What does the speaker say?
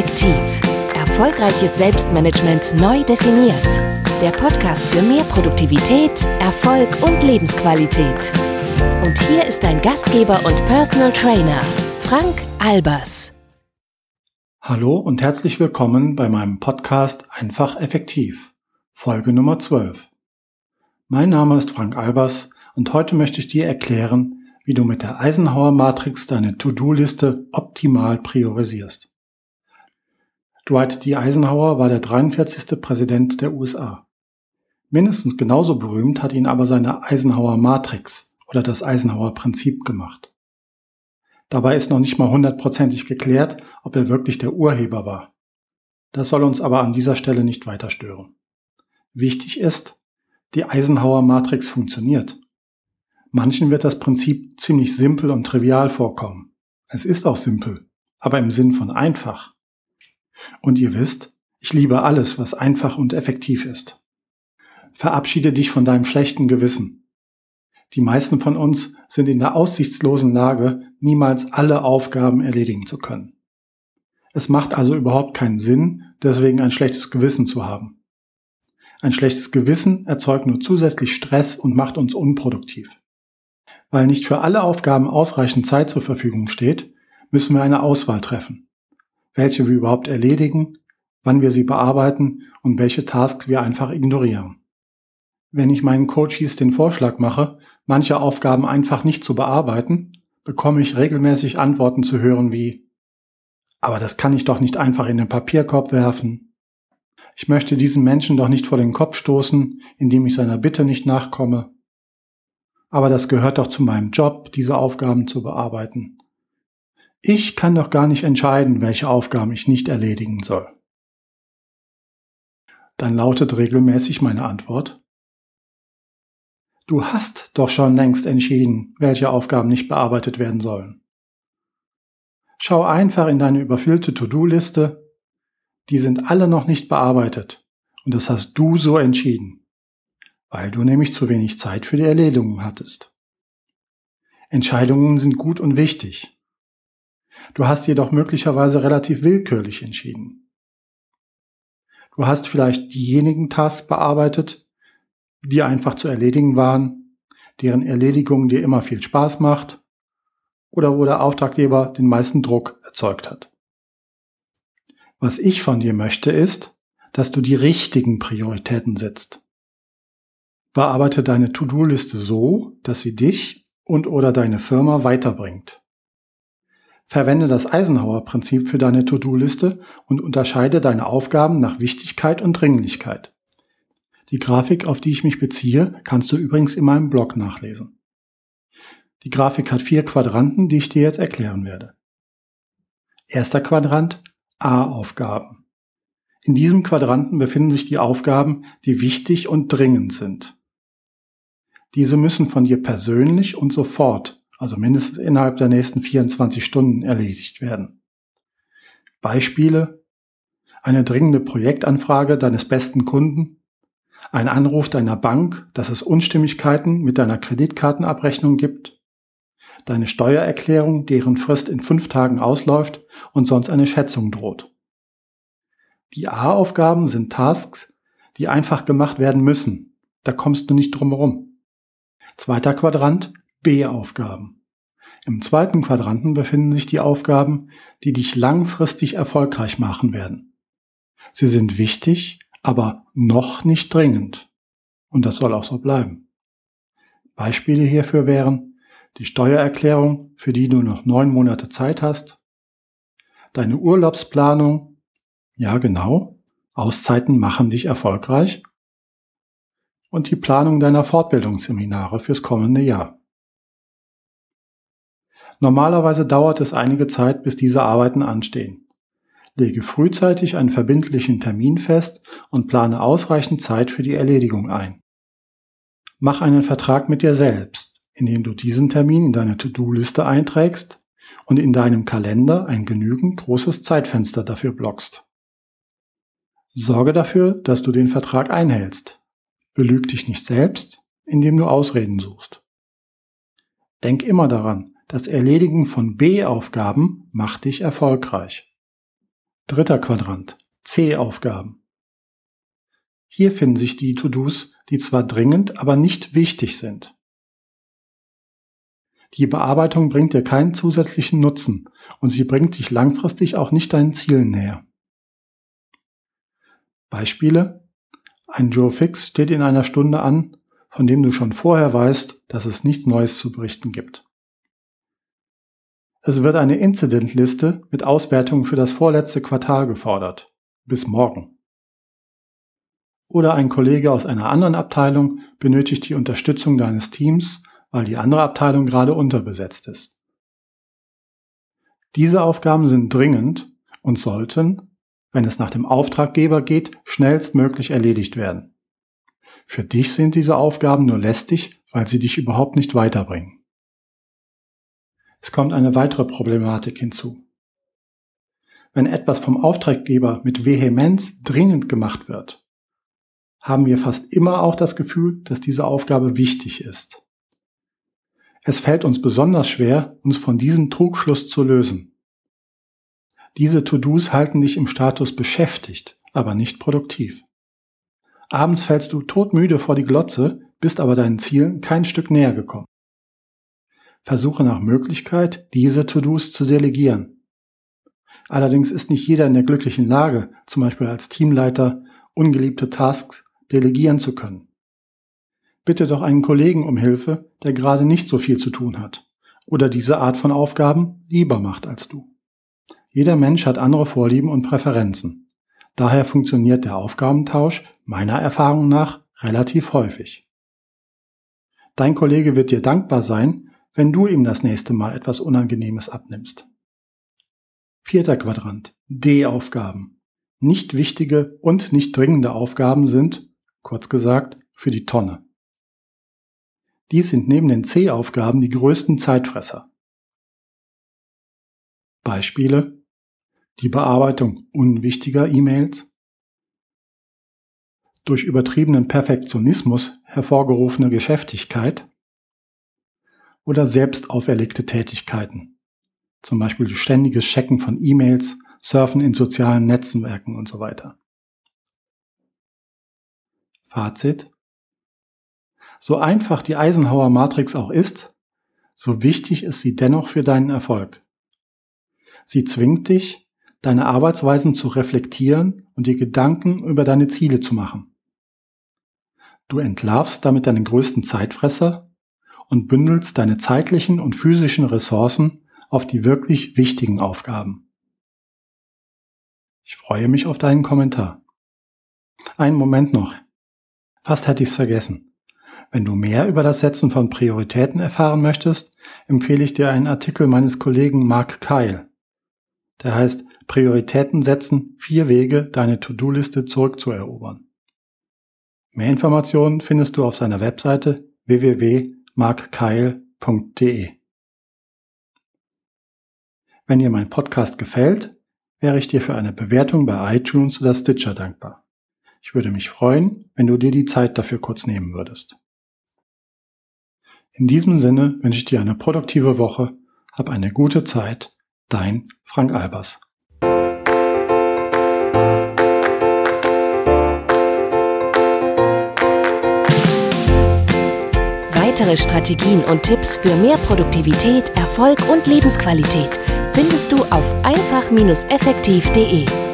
Effektiv. Erfolgreiches Selbstmanagement neu definiert. Der Podcast für mehr Produktivität, Erfolg und Lebensqualität. Und hier ist dein Gastgeber und Personal Trainer, Frank Albers. Hallo und herzlich willkommen bei meinem Podcast Einfach Effektiv, Folge Nummer 12. Mein Name ist Frank Albers und heute möchte ich dir erklären, wie du mit der Eisenhower Matrix deine To-Do-Liste optimal priorisierst. Dwight D. Eisenhower war der 43. Präsident der USA. Mindestens genauso berühmt hat ihn aber seine Eisenhower Matrix oder das Eisenhower Prinzip gemacht. Dabei ist noch nicht mal hundertprozentig geklärt, ob er wirklich der Urheber war. Das soll uns aber an dieser Stelle nicht weiter stören. Wichtig ist, die Eisenhower Matrix funktioniert. Manchen wird das Prinzip ziemlich simpel und trivial vorkommen. Es ist auch simpel, aber im Sinn von einfach. Und ihr wisst, ich liebe alles, was einfach und effektiv ist. Verabschiede dich von deinem schlechten Gewissen. Die meisten von uns sind in der aussichtslosen Lage, niemals alle Aufgaben erledigen zu können. Es macht also überhaupt keinen Sinn, deswegen ein schlechtes Gewissen zu haben. Ein schlechtes Gewissen erzeugt nur zusätzlich Stress und macht uns unproduktiv. Weil nicht für alle Aufgaben ausreichend Zeit zur Verfügung steht, müssen wir eine Auswahl treffen. Welche wir überhaupt erledigen, wann wir sie bearbeiten und welche Tasks wir einfach ignorieren. Wenn ich meinen Coaches den Vorschlag mache, manche Aufgaben einfach nicht zu bearbeiten, bekomme ich regelmäßig Antworten zu hören wie Aber das kann ich doch nicht einfach in den Papierkorb werfen. Ich möchte diesen Menschen doch nicht vor den Kopf stoßen, indem ich seiner Bitte nicht nachkomme aber das gehört doch zu meinem Job, diese Aufgaben zu bearbeiten. Ich kann doch gar nicht entscheiden, welche Aufgaben ich nicht erledigen soll. Dann lautet regelmäßig meine Antwort, Du hast doch schon längst entschieden, welche Aufgaben nicht bearbeitet werden sollen. Schau einfach in deine überfüllte To-Do-Liste, die sind alle noch nicht bearbeitet und das hast du so entschieden weil du nämlich zu wenig Zeit für die Erledigung hattest. Entscheidungen sind gut und wichtig. Du hast jedoch möglicherweise relativ willkürlich entschieden. Du hast vielleicht diejenigen Tasks bearbeitet, die einfach zu erledigen waren, deren Erledigung dir immer viel Spaß macht oder wo der Auftraggeber den meisten Druck erzeugt hat. Was ich von dir möchte ist, dass du die richtigen Prioritäten setzt. Bearbeite deine To-Do-Liste so, dass sie dich und oder deine Firma weiterbringt. Verwende das Eisenhower-Prinzip für deine To-Do-Liste und unterscheide deine Aufgaben nach Wichtigkeit und Dringlichkeit. Die Grafik, auf die ich mich beziehe, kannst du übrigens in meinem Blog nachlesen. Die Grafik hat vier Quadranten, die ich dir jetzt erklären werde. Erster Quadrant A-Aufgaben. In diesem Quadranten befinden sich die Aufgaben, die wichtig und dringend sind. Diese müssen von dir persönlich und sofort, also mindestens innerhalb der nächsten 24 Stunden erledigt werden. Beispiele eine dringende Projektanfrage deines besten Kunden, ein Anruf deiner Bank, dass es Unstimmigkeiten mit deiner Kreditkartenabrechnung gibt, deine Steuererklärung, deren Frist in fünf Tagen ausläuft und sonst eine Schätzung droht. Die A-Aufgaben sind Tasks, die einfach gemacht werden müssen. Da kommst du nicht drum herum. Zweiter Quadrant B-Aufgaben. Im zweiten Quadranten befinden sich die Aufgaben, die dich langfristig erfolgreich machen werden. Sie sind wichtig, aber noch nicht dringend. Und das soll auch so bleiben. Beispiele hierfür wären die Steuererklärung, für die du noch neun Monate Zeit hast, deine Urlaubsplanung, ja genau, Auszeiten machen dich erfolgreich und die Planung deiner Fortbildungsseminare fürs kommende Jahr. Normalerweise dauert es einige Zeit, bis diese Arbeiten anstehen. Lege frühzeitig einen verbindlichen Termin fest und plane ausreichend Zeit für die Erledigung ein. Mach einen Vertrag mit dir selbst, indem du diesen Termin in deine To-Do-Liste einträgst und in deinem Kalender ein genügend großes Zeitfenster dafür blockst. Sorge dafür, dass du den Vertrag einhältst. Belüg dich nicht selbst, indem du Ausreden suchst. Denk immer daran, das Erledigen von B-Aufgaben macht dich erfolgreich. Dritter Quadrant. C-Aufgaben. Hier finden sich die To-Dos, die zwar dringend, aber nicht wichtig sind. Die Bearbeitung bringt dir keinen zusätzlichen Nutzen und sie bringt dich langfristig auch nicht deinen Zielen näher. Beispiele? Ein Joe Fix steht in einer Stunde an, von dem du schon vorher weißt, dass es nichts Neues zu berichten gibt. Es wird eine Incident-Liste mit Auswertungen für das vorletzte Quartal gefordert. Bis morgen. Oder ein Kollege aus einer anderen Abteilung benötigt die Unterstützung deines Teams, weil die andere Abteilung gerade unterbesetzt ist. Diese Aufgaben sind dringend und sollten, wenn es nach dem Auftraggeber geht, schnellstmöglich erledigt werden. Für dich sind diese Aufgaben nur lästig, weil sie dich überhaupt nicht weiterbringen. Es kommt eine weitere Problematik hinzu. Wenn etwas vom Auftraggeber mit Vehemenz dringend gemacht wird, haben wir fast immer auch das Gefühl, dass diese Aufgabe wichtig ist. Es fällt uns besonders schwer, uns von diesem Trugschluss zu lösen. Diese To-Dos halten dich im Status beschäftigt, aber nicht produktiv. Abends fällst du todmüde vor die Glotze, bist aber deinen Zielen kein Stück näher gekommen. Versuche nach Möglichkeit, diese To-Dos zu delegieren. Allerdings ist nicht jeder in der glücklichen Lage, zum Beispiel als Teamleiter, ungeliebte Tasks delegieren zu können. Bitte doch einen Kollegen um Hilfe, der gerade nicht so viel zu tun hat oder diese Art von Aufgaben lieber macht als du. Jeder Mensch hat andere Vorlieben und Präferenzen. Daher funktioniert der Aufgabentausch meiner Erfahrung nach relativ häufig. Dein Kollege wird dir dankbar sein, wenn du ihm das nächste Mal etwas Unangenehmes abnimmst. Vierter Quadrant. D-Aufgaben. Nicht wichtige und nicht dringende Aufgaben sind, kurz gesagt, für die Tonne. Dies sind neben den C-Aufgaben die größten Zeitfresser. Beispiele die Bearbeitung unwichtiger E-Mails, durch übertriebenen Perfektionismus hervorgerufene Geschäftigkeit oder selbst auferlegte Tätigkeiten, zum Beispiel ständiges Checken von E-Mails, Surfen in sozialen Netzwerken und so weiter. Fazit so einfach die Eisenhower Matrix auch ist, so wichtig ist sie dennoch für deinen Erfolg. Sie zwingt dich, deine Arbeitsweisen zu reflektieren und dir Gedanken über deine Ziele zu machen. Du entlarvst damit deinen größten Zeitfresser und bündelst deine zeitlichen und physischen Ressourcen auf die wirklich wichtigen Aufgaben. Ich freue mich auf deinen Kommentar. Einen Moment noch. Fast hätte ich's vergessen. Wenn du mehr über das Setzen von Prioritäten erfahren möchtest, empfehle ich dir einen Artikel meines Kollegen Mark Keil. Der heißt Prioritäten setzen, vier Wege, deine To-Do-Liste zurückzuerobern. Mehr Informationen findest du auf seiner Webseite www.markkeil.de. Wenn dir mein Podcast gefällt, wäre ich dir für eine Bewertung bei iTunes oder Stitcher dankbar. Ich würde mich freuen, wenn du dir die Zeit dafür kurz nehmen würdest. In diesem Sinne wünsche ich dir eine produktive Woche, hab eine gute Zeit, dein Frank Albers. Weitere Strategien und Tipps für mehr Produktivität, Erfolg und Lebensqualität findest du auf einfach-effektiv.de.